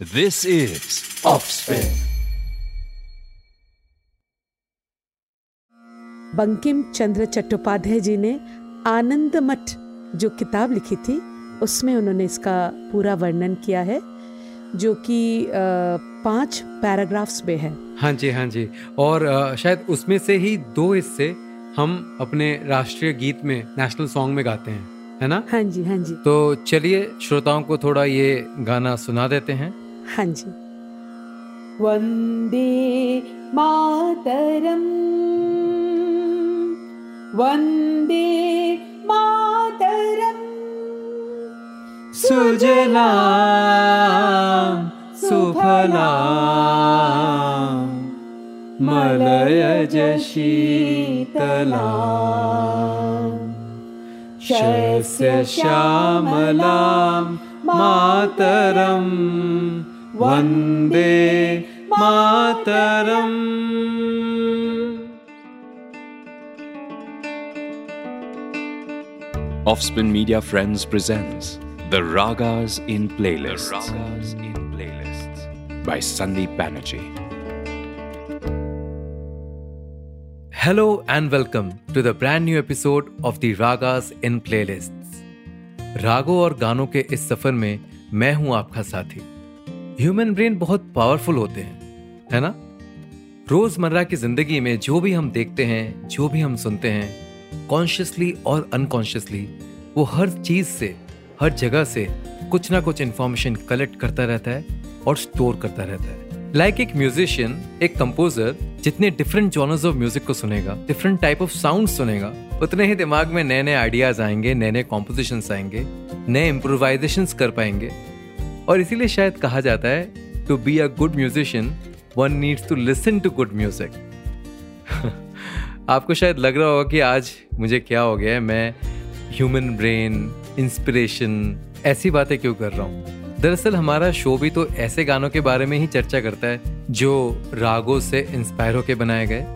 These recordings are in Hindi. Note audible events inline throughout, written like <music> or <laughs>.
This is Offspin. Bankim Chandra Chattopadhyay जी ने आनंद मठ जो किताब लिखी थी उसमें उन्होंने इसका पूरा वर्णन किया है जो कि पाँच पैराग्राफ्स में है। हाँ जी हाँ जी। और शायद उसमें से ही दो हिस्से हम अपने राष्ट्रीय गीत में नेशनल सॉन्ग में गाते हैं है ना? हाँ जी हाँ जी। तो चलिए श्रोताओं को थोड़ा ये गाना सुना देते हैं। हाँ जी। मातरम। वंदे मातरम। सुजलाम सुफलाम। मलयज शीतलाम। शस्य श्यामलां मातरं Vande Mataram Offspin Media Friends presents The Ragas in Playlists. The Ragas in Playlists by Sandeep Banerjee. Hello and welcome to the brand new episode of the Ragas in Playlists. रागों और गानों के इस सफ़र में मैं हूँ आपका साथी ह्यूमन ब्रेन बहुत पावरफुल होते हैं, है ना? रोज़मर्रा की ज़िंदगी में जो भी हम देखते हैं, जो भी हम सुनते हैं कॉन्शियसली और अनकॉन्शियसली वो हर चीज़ से, हर जगह से कुछ ना कुछ इंफॉर्मेशन कलेक्ट करता रहता है और स्टोर करता रहता है। लाइक like एक म्यूजिशियन एक कंपोजर जितने डिफरेंट जॉनर्स ऑफ़ म्यूज़िक को सुनेगा डिफरेंट टाइप ऑफ़ साउंड सुनेगा, उतने ही दिमाग में नए नए आइडियाज़ आएँगे नए नए कॉम्पोजिशन आएँगे, नए इम्प्रोवाइजेशन कर पाएँगे। और इसीलिए शायद कहा जाता है to be a good musician one needs to listen to good music आपको शायद लग रहा होगा कि आज मुझे क्या हो गया है, मैं ह्यूमन ब्रेन इंस्पिरेशन ऐसी बातें क्यों कर रहा हूँ? दरअसल हमारा शो भी तो ऐसे गानों के बारे में ही चर्चा करता है, जो रागों से इंस्पायर होके बनाए गए।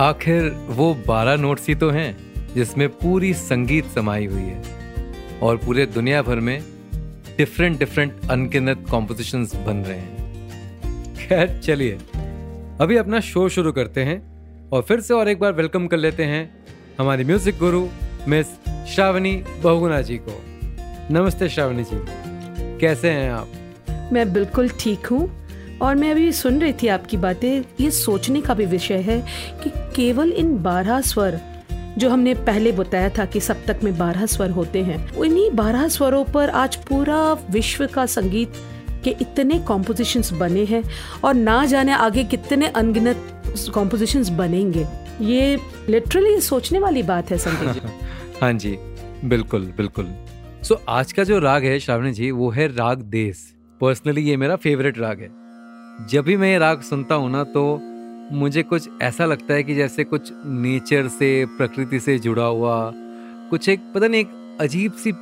आखिर वो बारह नोट्स ही तो हैं, जिसमें पूरी संगीत समाई हुई है। और पूरे दुनिया भर में डिफरेंट डिफरेंट अनगिनत कॉम्पोजिशंस बन रहे हैं खैर, चलिए। अभी अपना शो शुरू करते हैं और फिर से और एक बार वेलकम कर लेते हैं हमारी म्यूज़िक गुरु मिस श्रावणी बहुगुणा जी को। नमस्ते श्रावणी जी। कैसे हैं आप? मैं बिल्कुल ठीक हूँ और मैं अभी सुन रही थी आपकी बातें। ये सोचने का भी विषय है कि केवल इन बारह स्वर जो हमने पहले बताया था कि सप्तक में बारह स्वर होते हैं। इन्हीं बारह स्वरों पर आज पूरा विश्व का संगीत के इतने कॉम्पोजिशंस बने हैं और ना जाने आगे कितने अनगिनत कॉम्पोजिशंस बनेंगे। ये लिटरली सोचने वाली बात है संदीप जी। <laughs> हाँ जी बिल्कुल बिल्कुल। सो so, आज का जो राग है श्रावणी जी वो है राग देश पर्सनली ये मेरा फेवरेट राग है। जब भी मैं ये राग सुनता हूँ ना तो मुझे कुछ ऐसा लगता है कि जैसे कुछ नेचर से, प्रकृति से जुड़ा हुआ कुछ एक, पता नहीं, एक अजीब सी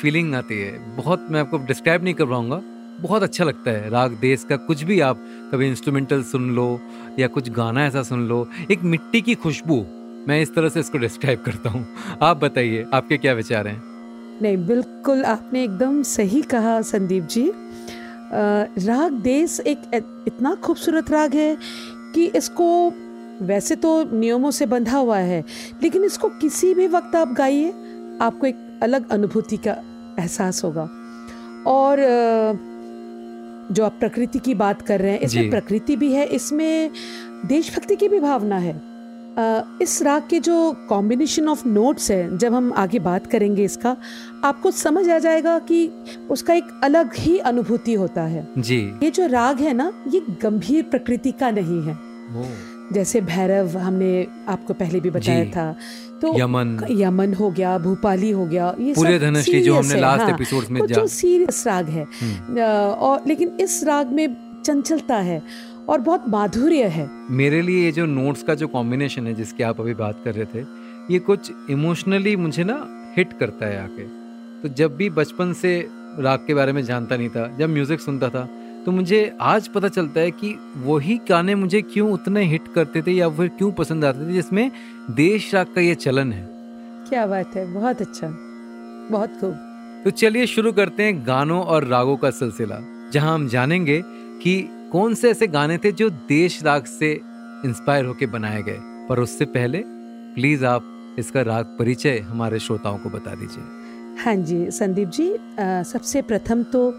फीलिंग आती है। बहुत मैं आपको डिस्क्राइब नहीं कर पाऊँगा। बहुत अच्छा लगता है। राग, देश का कुछ भी आप कभी इंस्ट्रूमेंटल सुन लो या कुछ गाना ऐसा सुन लो, एक मिट्टी की खुशबू। मैं इस तरह से इसको डिस्क्राइब करता हूँ। आप बताइए, आपके क्या विचार हैं? नहीं, बिल्कुल आपने एकदम सही कहा संदीप जी। राग, देश एक इतना खूबसूरत राग है कि इसको वैसे तो नियमों से बंधा हुआ है लेकिन इसको किसी भी वक्त आप गाइए आपको एक अलग अनुभूति का एहसास होगा। और जो आप प्रकृति की बात कर रहे हैं इसमें प्रकृति भी है इसमें देशभक्ति की भी भावना है। इस राग के जो कॉम्बिनेशन ऑफ़ नोट्स है जब हम आगे बात करेंगे इसका आपको समझ आ जाएगा कि उसका एक अलग ही अनुभूति होता है। जी। ये जो राग है ना ये गंभीर प्रकृति का नहीं है। जैसे भैरव हमने आपको पहले भी बताया था। तो यमन। यमन हो गया भूपाली हो गया ये पूरे धनुषी जो हमने लास्ट हाँ। एपिसोड में कुछ जो सीरियस राग है। हम्म। और लेकिन इस राग में चंचलता है। और बहुत माधुर्य है। मेरे लिए ये जो नोट्स का जो कॉम्बिनेशन है जिसकी आप अभी बात कर रहे थे ये कुछ इमोशनली मुझे ना हिट करता है आके। तो जब भी बचपन से राग के बारे में जानता नहीं था जब म्यूज़िक सुनता था तो मुझे आज पता चलता है कि वही गाने मुझे क्यों उतने हिट करते थे या फिर क्यों पसंद आते थे जिसमें देश राग का ये चलन है। क्या बात है बहुत अच्छा बहुत खूब। तो चलिए शुरू करते हैं गानों और रागों का सिलसिला जहाँ हम जानेंगे कि कौन से ऐसे गाने थे जो देश राग से इंस्पायर होके बनाए गए? पर उससे पहले प्लीज़ आप इसका राग परिचय हमारे श्रोताओं को बता दीजिए। हाँ जी संदीप जी आ, सबसे प्रथम तो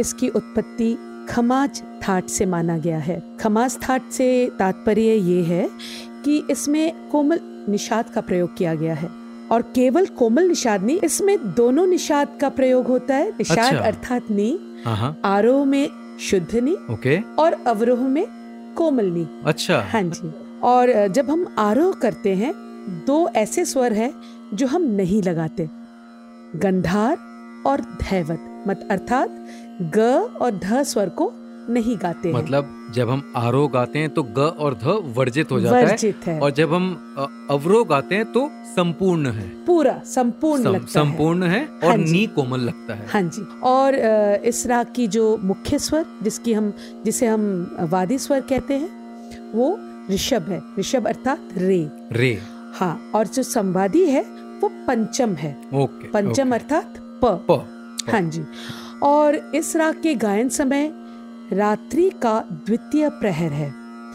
इसकी उत्पत्ति खमाज थाट से माना गया है। खमाज थाट से तात्पर्य ये है कि इसमें कोमल निषाद का प्रयोग किया गया है। और केवल कोमल निषाद नहीं इसमें दोनों निषाद का प्रयोग होता है। निषाद अच्छा। अर्थात नी हाँ हाँ। आरोह में शुद्ध नी ओके और अवरोह में कोमलनी। अच्छा। हाँ जी। और जब हम आरोह करते हैं दो ऐसे स्वर है जो हम नहीं लगाते। गंधार और धैवत मत अर्थात ग और ध स्वर को नहीं गाते मतलब जब हम आरो गाते हैं तो ग और ध वर्जित हो जाता है वर्जित है। और जब हम अवरो गाते हैं तो संपूर्ण है। पूरा संपूर्ण सम, लगता संपूर्ण है है और हाँ नी कोमल लगता है। हाँ जी। और इस राग की जो मुख्य स्वर जिसकी हम जिसे हम वादी स्वर कहते हैं वो ऋषभ है। ऋषभ अर्थात रे। रे। हाँ और जो संवादी है वो पंचम है। ओके पंचम अर्थात प प। हाँ जी। और इस राग के गायन समय रात्रि का द्वितीय प्रहर है।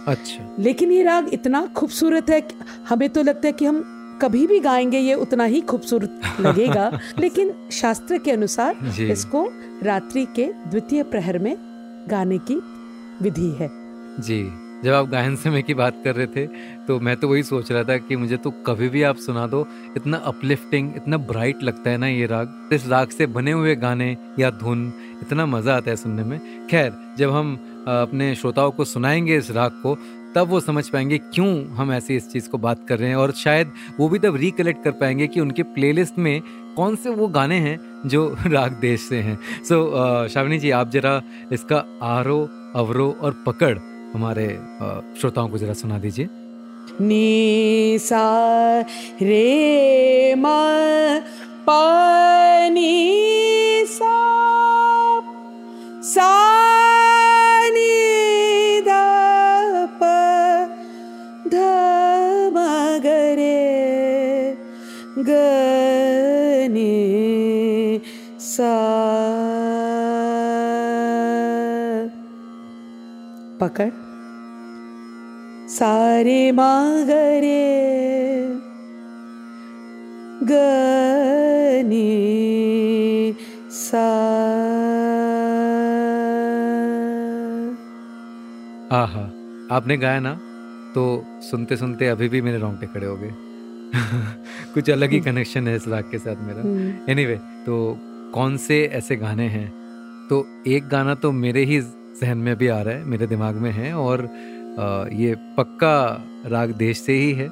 अच्छा। लेकिन ये राग इतना खूबसूरत है कि हमें तो लगता है कि हम कभी भी गाएँगे ये उतना ही खूबसूरत लगेगा। <laughs> लेकिन शास्त्र के अनुसार इसको रात्रि के द्वितीय प्रहर में गाने की विधि है। जी जब आप गायन समय की बात कर रहे थे तो मैं तो वही सोच रहा था कि मुझे तो कभी भी आप सुना दो इतना अपलिफ्टिंग इतना ब्राइट लगता है ना ये राग। इस राग से बने हुए गाने या धुन इतना मज़ा आता है सुनने में। खैर जब हम अपने श्रोताओं को सुनाएँगे इस राग को तब वो समझ पाएँगे क्यों हम ऐसी इस चीज़ को बात कर रहे हैं और शायद वो भी तब रिकलेक्ट कर पाएँगे कि उनके प्लेलिस्ट में कौन से वो गाने हैं जो <laughs> राग देश से हैं। सो so, शावनी जी आप जरा इसका आरोह अवरोह और पकड़ हमारे श्रोताओं को जरा सुना दीजिए। नी सा रे मा पा सा सा ग नी सा। पकड़। सारे मागरे गनी सा। आहा, आपने गाया ना? तो सुनते सुनते अभी भी मेरे रोंगटे खड़े हो गए। <laughs> कुछ अलग ही कनेक्शन है इस राग के साथ मेरा। हम्म, एनीवे तो कौन से ऐसे गाने हैं? तो एक गाना तो मेरे ही जहन में भी आ रहा है मेरे दिमाग में है और ये पक्का राग देश से ही है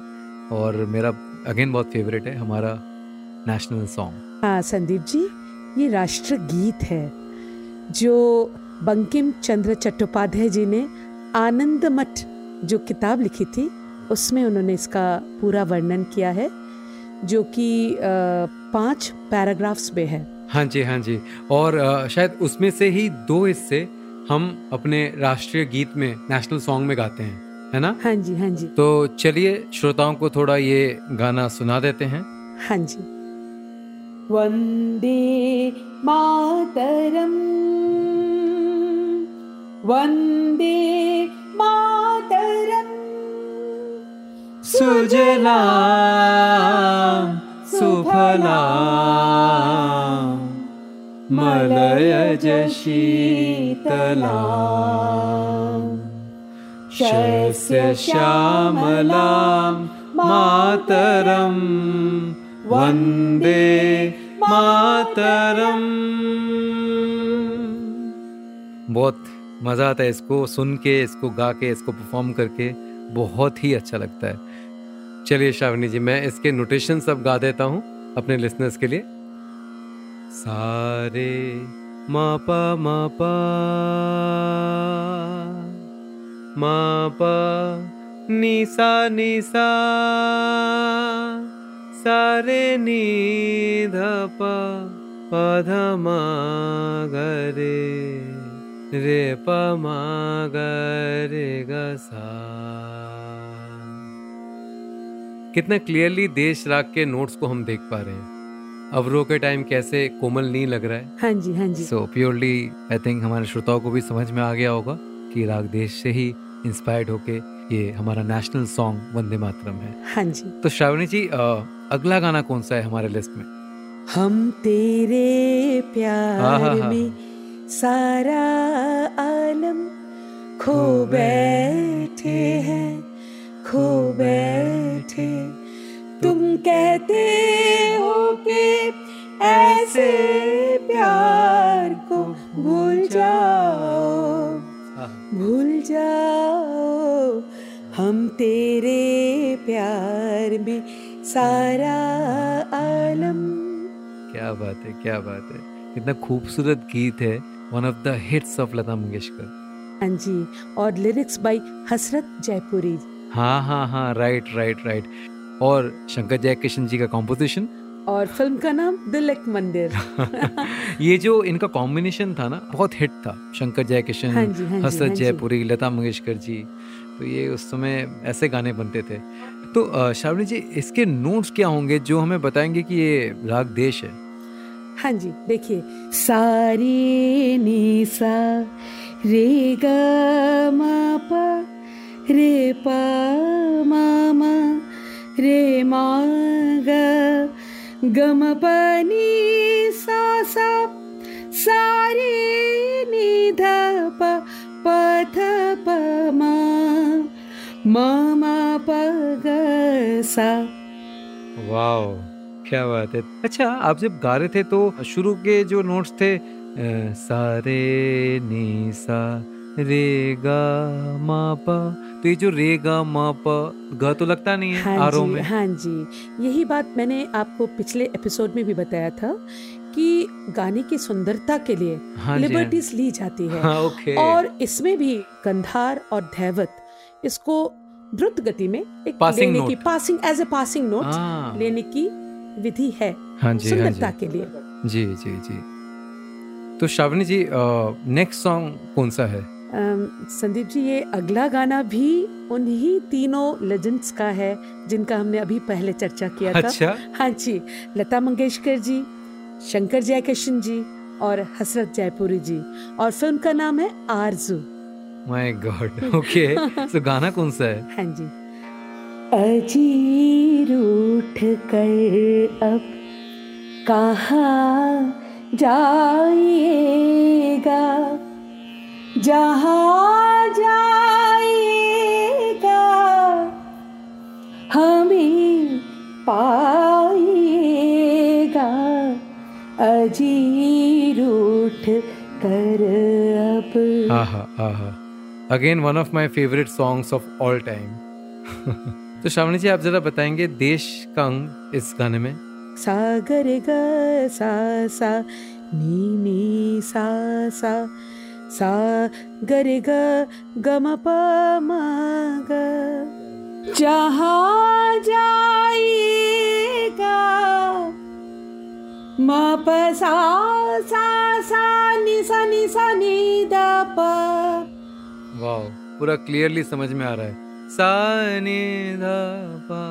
और मेरा अगेन बहुत फेवरेट है हमारा नेशनल सॉन्ग हाँ संदीप जी ये राष्ट्र गीत है जो बंकिम चंद्र चट्टोपाध्याय जी ने आनंद मठ जो किताब लिखी थी उसमें उन्होंने इसका पूरा वर्णन किया है जो कि पाँच पैराग्राफ्स में है। हाँ जी हाँ जी। और शायद उसमें से ही दो हिस्से हम अपने राष्ट्रीय गीत में नेशनल सॉन्ग में गाते हैं है ना? हाँ जी हाँ जी। तो चलिए श्रोताओं को थोड़ा ये गाना सुना देते हैं। हाँ जी। वंदे मातरम। वंदे सुजलाम सुफलाम, मलयज शीतलाम, शस्य श्यामलां मातरं वंदे मातरम। बहुत मज़ा आता है इसको सुन के इसको गा के इसको परफॉर्म करके। बहुत ही अच्छा लगता है। चलिए श्रावणी जी, मैं इसके नोटेशन सब गा देता हूँ अपने लिसनर्स के लिए। सारे मा पा मा पा मा पा नी सा सारे नी ध पा पा ध मा ग रे प मा ग रे ग सा कितना क्लियरली देश राग के नोट्स को हम देख पा रहे हैं। अवरोह के टाइम कैसे कोमल नहीं लग रहा है। हाँ जी हाँ जी। सो प्योरली आई थिंक हमारे श्रोताओं को भी समझ में आ गया होगा कि राग देश से ही इंस्पायर्ड होके ये हमारा नेशनल सॉन्ग वंदे मातरम है। हाँ जी। तो श्रावणी जी अगला गाना कौन सा है हमारे लिस्ट में? हम तेरे प्यार में सारा आलम खो बैठे हैं, खो बैठे। तुम कहते हो कि ऐसे प्यार को भूल जाओ भूल जाओ। हम तेरे प्यार में सारा आलम। क्या बात है, क्या बात है। कितना खूबसूरत गीत है। One of the hits of Lata Mangeshkar हाँ जी और लिरिक्स बाय हसरत जयपुरी हाँ हाँ हाँ राइट राइट राइट और शंकर जयकिशन जी का कॉम्पोजिशन और फ़िल्म का नाम दिल एक मंदिर ये जो इनका कॉम्बिनेशन था ना बहुत हिट था. शंकर जयकिशन हाँ जी, हाँ हसरत हाँ जयपुरी लता मंगेशकर जी तो ये उस समय ऐसे गाने बनते थे. तो श्रावणी जी इसके नोट्स क्या होंगे जो हमें बताएँगे कि ये राग देश है? हाँ जी, देखिए। सारी निसा, रे ग मा रे पा मा मा, रे मा ग ग म प नि सा सा, सारे नि ध प प थ प मा म प ग सा। वाओ। क्या बात है। अच्छा आप जब गा रहे थे तो शुरू के जो नोट्स थे सारे नी सा रे गा मा पा तो ये जो रे गा मा पा गा तो लगता नहीं है हाँ आरोह में? हाँ जी। यही बात मैंने आपको पिछले एपिसोड में भी बताया था कि गाने की सुंदरता के लिए हाँ जी हाँ। लिबर्टीज ली जाती है। हाँ ओके और इसमें भी गंधार और धैवत इसको द्रुत गति में एक Passing लेने की passing as a passing note लेने की विधि है हाँ जी हाँ जी। के लिए। जी जी जी। तो श्रावणी जी नेक्स्ट सॉन्ग कौन सा है? संदीप जी ये अगला गाना भी उन्हीं तीनों लेजेंड्स का है जिनका हमने अभी पहले चर्चा किया था। अच्छा। हाँ जी लता मंगेशकर जी शंकर जयकिशन जी और हसरत जयपुरी जी। और फ़िल्म का नाम है आरज़ू। माय गॉड ओके तो गाना कौन सा है? हाँ जी। अजीर उठ कर अब कहाँ जाइएगा? जहाँ जाइएगा, हमें पाइएगा। अजीर उठ कर अब। आहा आहा। Again one of my favourite songs of all time तो श्रावणी जी आप जरा बताएँगे देश का अंग इस गाने में। सा ग सा सा नी नी सा सा सा ग रे ग ग म प म ग। जहाँ जाइएगा म प सा सा सा नि सा नि सा नि द प। वाह पूरा क्लियरली समझ में आ रहा है। सा नि धा पा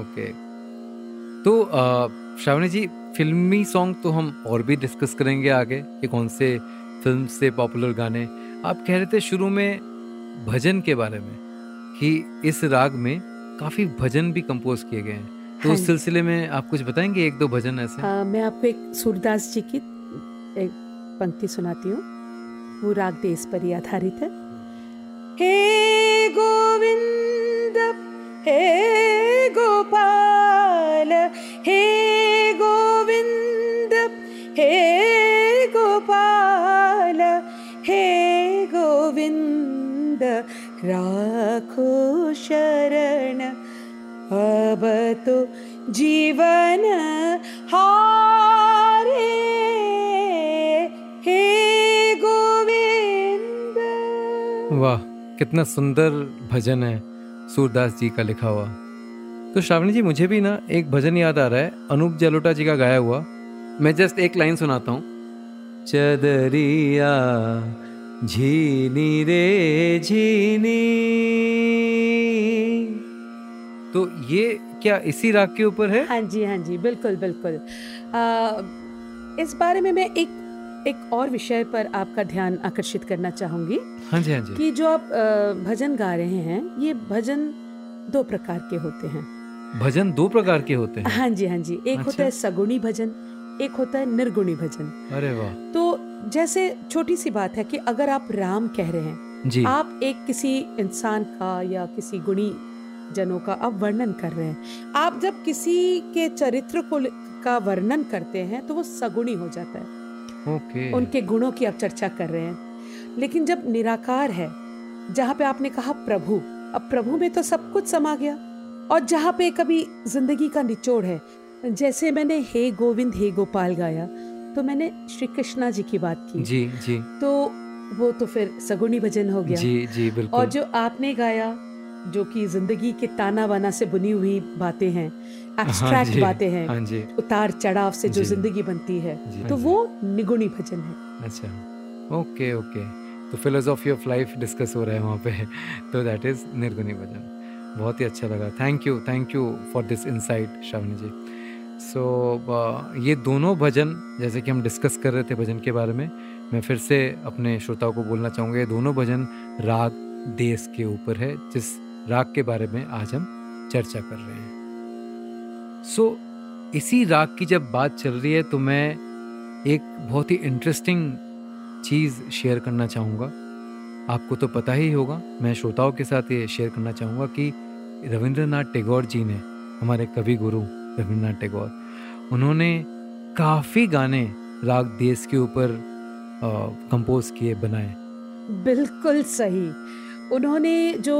ओके। तो श्रावणी जी फिल्मी सॉन्ग तो हम और भी डिस्कस करेंगे आगे कि कौन से फ़िल्म से पॉपुलर गाने। आप कह रहे थे शुरू में भजन के बारे में कि इस राग में काफ़ी भजन भी कंपोज किए गए हैं। तो हाँ उस सिलसिले में आप कुछ बताएँगे एक दो भजन ऐसे? आ, मैं आपको एक सूरदास जी की एक पंक्ति सुनाती हूँ। वो राग देश पर ही आधारित है। हे गोविंद हे गोपाल हे गोविंद हे गोपाल हे गोविंद राखो शरण अब तो जीवन हारे कितना सुंदर भजन है सूरदास जी का लिखा हुआ। तो श्रावणी जी मुझे भी ना एक भजन याद आ रहा है अनूप जलोटा जी का गाया हुआ। मैं जस्ट एक लाइन सुनाता हूँ। चदरिया झीनी रे झीनी। तो ये क्या इसी राग के ऊपर है? हाँ जी हाँ जी बिल्कुल बिल्कुल। आ, इस बारे में मैं एक एक और विषय पर आपका ध्यान आकर्षित करना चाहूँगी हाँ जी हाँ जी। कि जो आप भजन गा रहे हैं ये भजन दो प्रकार के होते हैं। भजन दो प्रकार के होते हैं? हाँ जी हाँ जी। एक अच्छा? होता अच्छा। है सगुणी भजन एक होता है निर्गुणी भजन। अरे वाह। तो जैसे छोटी सी बात है कि अगर आप राम कह रहे हैं जी। आप एक किसी इंसान का या किसी गुणी जनों का आप वर्णन कर रहे हैं। आप जब किसी के चरित्र को का वर्णन करते हैं तो वो सगुणी हो जाता है। ओके। उनके गुणों की आप चर्चा कर रहे हैं। लेकिन जब निराकार है जहाँ पे आपने कहा प्रभु अब प्रभु में तो सब कुछ समा गया। और जहाँ पे कभी ज़िंदगी का निचोड़ है जैसे मैंने हे गोविंद हे गोपाल गाया तो मैंने श्री कृष्णा जी की बात की। जी जी। तो वो तो फिर सगुणी भजन हो गया। जी जी बिल्कुल। और जो आपने गाया जो कि ज़िंदगी के ताना बाना से बुनी हुई बातें हैं हाँ एब्स्ट्रैक्ट जी, बातें हैं हाँ उतार चढ़ाव से जो ज़िंदगी बनती है तो हाँ वो निगुणी भजन है। अच्छा ओके ओके। तो फिलोसॉफी ऑफ़ लाइफ डिस्कस हो रहा है वहाँ पे <laughs> तो दैट इज़ निर्गुणी भजन। बहुत ही अच्छा लगा। Thank you thank you for this insight Shravani ji. So so, ये दोनों भजन जैसे कि हम डिस्कस कर रहे थे भजन के बारे में मैं फिर से अपने श्रोताओं को बोलना चाहूँगा ये दोनों भजन राग देश के ऊपर है जिस राग के बारे में आज हम चर्चा कर रहे हैं। सो so, इसी राग की जब बात चल रही है तो मैं एक बहुत ही इंटरेस्टिंग चीज़ शेयर करना चाहूँगा। आपको तो पता ही होगा मैं श्रोताओं के साथ ये शेयर करना चाहूँगा कि रविंद्रनाथ टैगोर जी ने हमारे कवि गुरु रविंद्रनाथ टैगोर उन्होंने काफ़ी गाने राग देश के ऊपर कंपोज किए बनाए। बिल्कुल सही। उन्होंने जो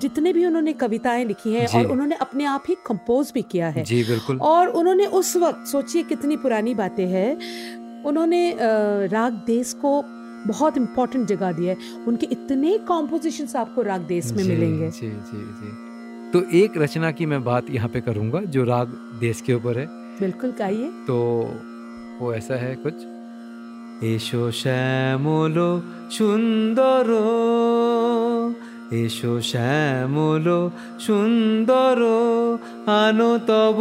जितने भी उन्होंने कविताएँ लिखी हैं और उन्होंने अपने आप ही कंपोज भी किया है। जी बिल्कुल। और उन्होंने उस वक्त सोचिए कितनी पुरानी बातें हैं उन्होंने राग देश को बहुत इम्पोर्टेंट जगह दिया है। उनके इतने कॉम्पोजिशन आपको राग देश में जी, मिलेंगे। जी जी जी। तो एक रचना की मैं बात यहाँ पे करूँगा जो राग देश के ऊपर है। बिल्कुल गाइए। तो वो ऐसा है कुछ। এসো শ্যামল সুন্দর, এসো শ্যামল সুন্দর, আনো তব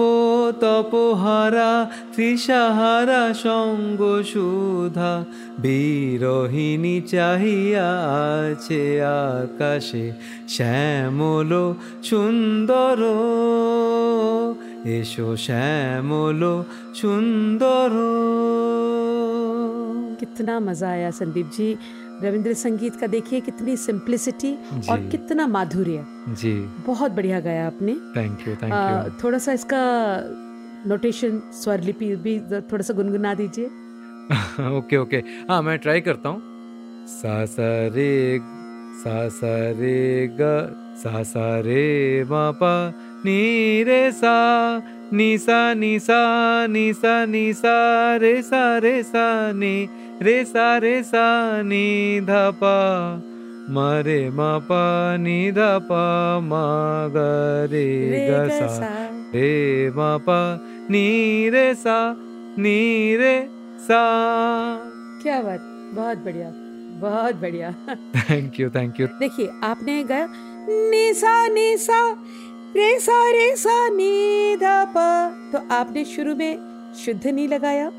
তপহারা তৃষাহারা সঙ্গ সুধা, বিরহিণী চাহিয়া আছে আকাশে শ্যামল সুন্দর, এসো শ্যামল সুন্দর। कितना मज़ा आया संदीप जी। रविंद्र संगीत का देखिए कितनी सिंप्लिसिटी और कितना माधुर्य। जी। बहुत बढ़िया गाया आपने। थैंक यू थैंक यू थोड़ा सा इसका नोटेशन स्वर लिपि भी थोड़ा सा गुनगुना दीजिए। <laughs> ओके ओके हाँ मैं ट्राई करता हूँ। सा सा रे सा सा रे ग सा सा रे मा पा नी रे सा नी सा नी सा नी सा नी सा रे सा रे सा नी रे सा रे सा नी धा पा मा रे मा पा नी धा पा मा ग रे ग सा सा। रे मा पा नी रे सा नी रे सा। क्या बात बहुत बढ़िया बहुत बढ़िया। थैंक यू थैंक यू देखिए आपने गाया निसा निसा रे सा रे सा नी धा पा। तो आपने शुरू में शुद्ध नी लगाया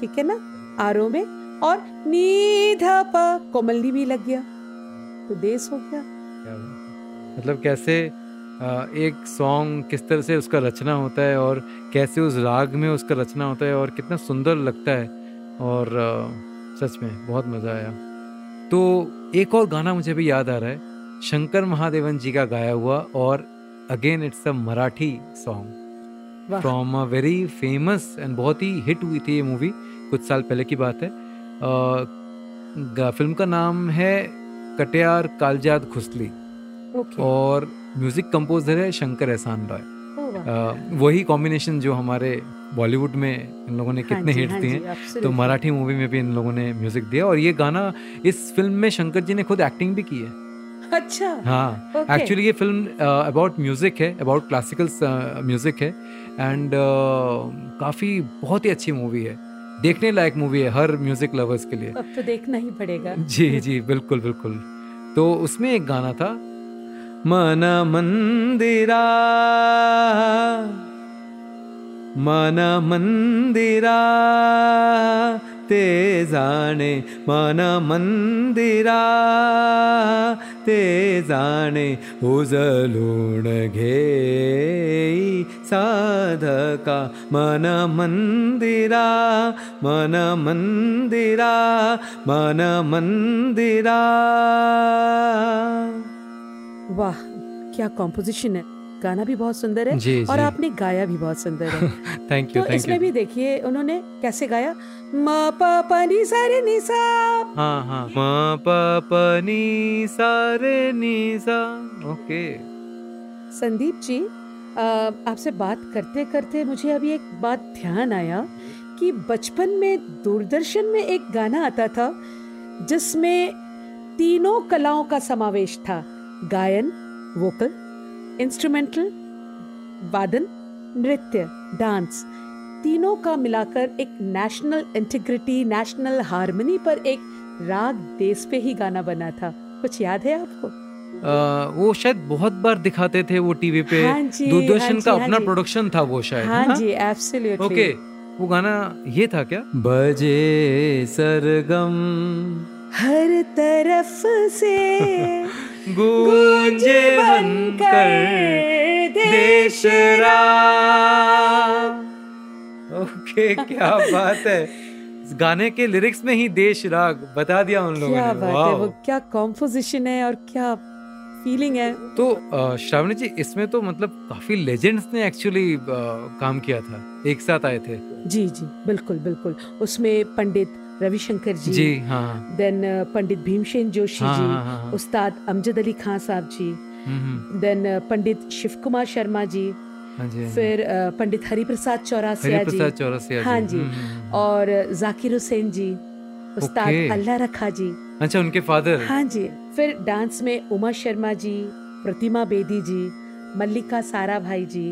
ठीक है ना? आरो में और नी धा पा कोमल नी भी लग गया। तो देश हो गया। मतलब कैसे एक सॉन्ग किस तरह से उसका रचना होता है और कैसे उस राग में उसका रचना होता है और कितना सुंदर लगता है। और सच में बहुत मज़ा आया। तो एक और गाना मुझे भी याद आ रहा है। शंकर महादेवन जी का गाया हुआ और again it's a Marathi song from a very famous and बहुत ही हिट हुई थी ये मूवी कुछ साल पहले की बात है। गा- फ़िल्म का नाम है कटियार कालजाद खुसली। ओके। और म्यूज़िक कंपोजर है शंकर एहसान रॉय। वाह। कॉम्बिनेशन जो हमारे बॉलीवुड में इन लोगों ने हाँ कितने हिट हाँ दिए हैं तो मराठी मूवी में भी इन लोगों ने म्यूज़िक दिया। और ये गाना इस फ़िल्म में शंकर जी ने खुद एक्टिंग भी की है। अच्छा। हाँ Okay. एक्चुअली ये फ़िल्म अबाउट म्यूज़िक है अबाउट क्लासिकल म्यूज़िक है। एंड काफ़ी बहुत ही अच्छी मूवी है। देखने लायक मूवी है हर म्यूज़िक लवर्स के लिए। अब तो देखना ही पड़ेगा। जी जी बिल्कुल बिल्कुल। तो उसमें एक गाना था मन मंदिरा मन मंदिरा ते जाणे मन मंदिरा, ते जाने उजलून घे साधका। मन मंदिरा मन मंदिरा मन मंदिरा। वाह, क्या कॉम्पोजिशन है। गाना भी बहुत सुंदर है जी, और जी। आपने गाया भी बहुत सुंदर है। <laughs> थैंक यू तो इसमें भी देखिए उन्होंने कैसे गाया म प प नि सा रे नि सा हाँ हाँ। म प प नी सा रे नी सा ओके। संदीप जी आपसे बात करते करते मुझे अभी एक बात ध्यान आया कि बचपन में दूरदर्शन में एक गाना आता था जिसमें तीनों कलाओं का समावेश था गायन वोकल इंस्ट्रूमेंटल वादन नृत्य डांस तीनों का मिलाकर एक नेशनल इंटीग्रिटी नेशनल हारमोनी पर एक राग देश पे ही गाना बना था। कुछ याद है आपको? आ, वो शायद बहुत बार दिखाते थे वो टीवी पे। हाँ दूरदर्शन हाँ का हाँ अपना प्रोडक्शन था वो शायद है हाँ? जी एब्सोल्युटली ओके वो गाना ये था क्या? बजे सरगम। हर तरफ़ से <laughs> गूंजे बनकर देश राग ओके क्या <laughs> बात है। इस गाने के लिरिक्स में ही देश राग बता दिया उन लोगों ने। क्या बात है वो क्या कॉम्पोजिशन है और क्या फीलिंग है। तो श्रावणी जी इसमें तो मतलब काफ़ी लेजेंड्स ने एक्चुअली काम किया था एक साथ आए थे। जी जी बिल्कुल बिल्कुल। उसमें पंडित रविशंकर जी, जी हाँ। देन पंडित भीमसेन जोशी हाँ, जी हाँ, हाँ, हाँ। उस्ताद अमजद अली खान साहब ji hmm, hmm, then Pandit Shiv Kumar Sharma ji. फिर पंडित हरिप्रसाद चौरासिया जी। हरिप्रसाद हाँ जी। और जाकिर हुसैन जी उस्ताद अल्लाह रखा जी। अच्छा उनके फादर? हाँ जी। फिर डांस में उमा शर्मा जी प्रतिमा बेदी जी मल्लिका सारा भाई जी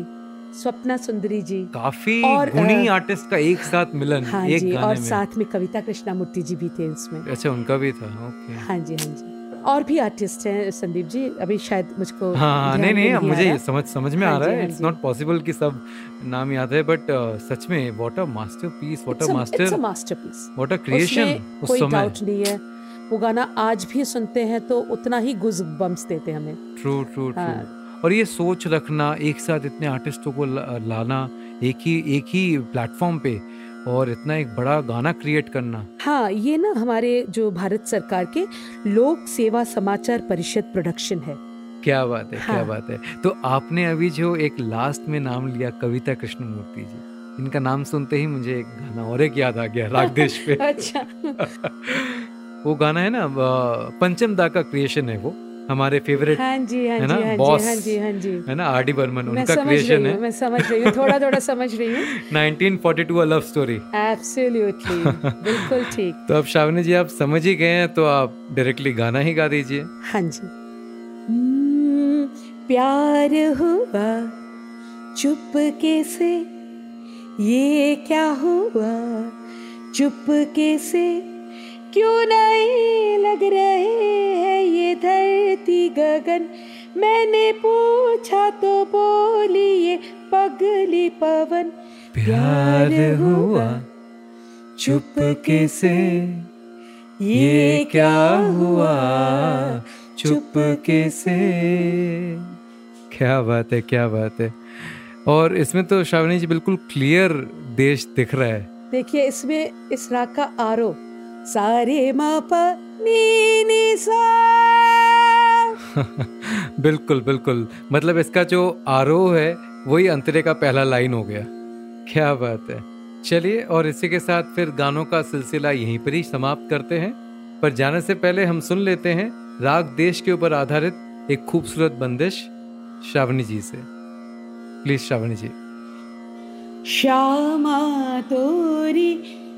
स्वप्ना सुंदरी जी काफ़ी और, गुणी अ, आर्टिस्ट का एक साथ मिलन हाँ एक जी गाने और में। साथ में कविता कृष्णामूर्ति जी भी थे उसमें। अच्छा उनका भी था ओके। हाँ जी हाँ जी। और भी आर्टिस्ट हैं संदीप जी अभी शायद मुझको हाँ हाँ ध्यान नहीं नहीं मुझे। समझ समझ में हाँ आ रहा है इट्स नॉट पॉसिबल कि सब नाम याद है बट सच में what a masterpiece what a master masterpiece. What a creation उस समय। डाउट नहीं है। वो गाना आज भी सुनते हैं तो उतना ही गुज बम्स देते हमें। True true true. और ये सोच रखना एक साथ इतने आर्टिस्टों को लाना एक ही एक ही प्लेटफॉर्म पे और इतना एक बड़ा गाना क्रिएट करना। हाँ ये ना हमारे जो भारत सरकार के लोक सेवा समाचार परिषद प्रोडक्शन है। क्या बात है हाँ। क्या। बात है। तो आपने अभी जो एक लास्ट में नाम लिया कविता कृष्ण मूर्ति जी। इनका नाम सुनते ही मुझे एक गाना और एक याद आ गया राग देश पे। <laughs> अच्छा। <laughs> वो गाना है ना पंचम दा का क्रिएशन है वो। हमारे फेवरेट हाँ जी हाँ है ना? हाँ जी Boss। हाँ जी हाँ जी। है ना आर डी बर्मन उनका क्रिएशन है मैं समझ रही हूँ थोड़ा थोड़ा समझ रही हूँ। <laughs> 1942 अ लव स्टोरी एब्सोल्युटली बिल्कुल ठीक। <laughs> तो अब श्रावणी जी आप समझ ही गए हैं तो आप डायरेक्टली गाना ही गा दीजिए। हाँ जी। हम्म, प्यार हुआ चुपके से ये क्या हुआ चुपके से क्यों नहीं लग रहे हैं ये धरती गगन? मैंने पूछा तो बोली ये पगली पवन। प्यार हुआ चुपके से ये क्या हुआ चुपके से। क्या बात है क्या बात है। और इसमें तो श्रावणी जी बिल्कुल क्लियर देश दिख रहा है। देखिए इसमें इस राग का आरो सारे मा पा नी नी सा। <laughs> बिल्कुल बिल्कुल। मतलब इसका जो आरोह है वही अंतरे का पहला लाइन हो गया। क्या बात है। चलिए और इसी के साथ फिर गानों का सिलसिला यहीं पर ही समाप्त करते हैं। पर जाने से पहले हम सुन लेते हैं राग देश के ऊपर आधारित एक खूबसूरत बंदिश श्रावणी जी से। प्लीज़ श्रावणी जी। श्यामा तोरी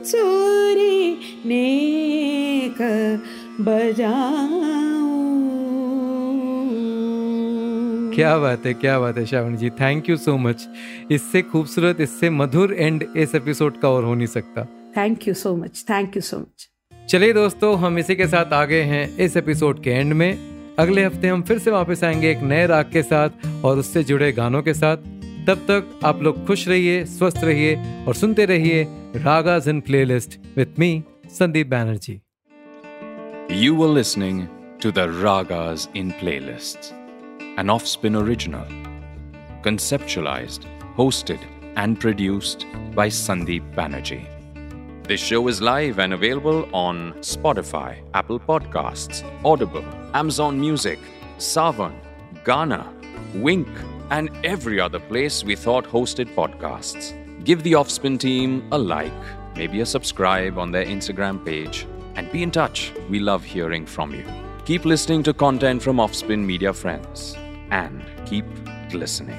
बंसुरी नेक बजाऊं। क्या बात है क्या बात है Shravan ji thank you so much इससे खूबसूरत इससे मधुर एंड इस एपिसोड का और हो नहीं सकता। Thank you so much thank you so much चलिए दोस्तों हम इसी के साथ आ गए हैं इस एपिसोड के एंड में। अगले हफ़्ते हम फिर से वापस आएँगे एक नए राग के साथ और उससे जुड़े गानों के साथ। तब तक आप लोग खुश रहिए स्वस्थ रहिए और सुनते रहिए Ragas in playlist with me Sandeep Banerjee You were listening to the Ragas in Playlists, an Offspin original, conceptualized, hosted, and produced by Sandeep Banerjee. This show is live and available on Spotify, Apple Podcasts, Audible, Amazon Music, Savan, Ghana, Wink, and every other place we thought hosted podcasts. Give the Offspin team a like, maybe a subscribe on their Instagram page, and be in touch. We love hearing from you. Keep listening to content from Offspin Media Friends and keep listening.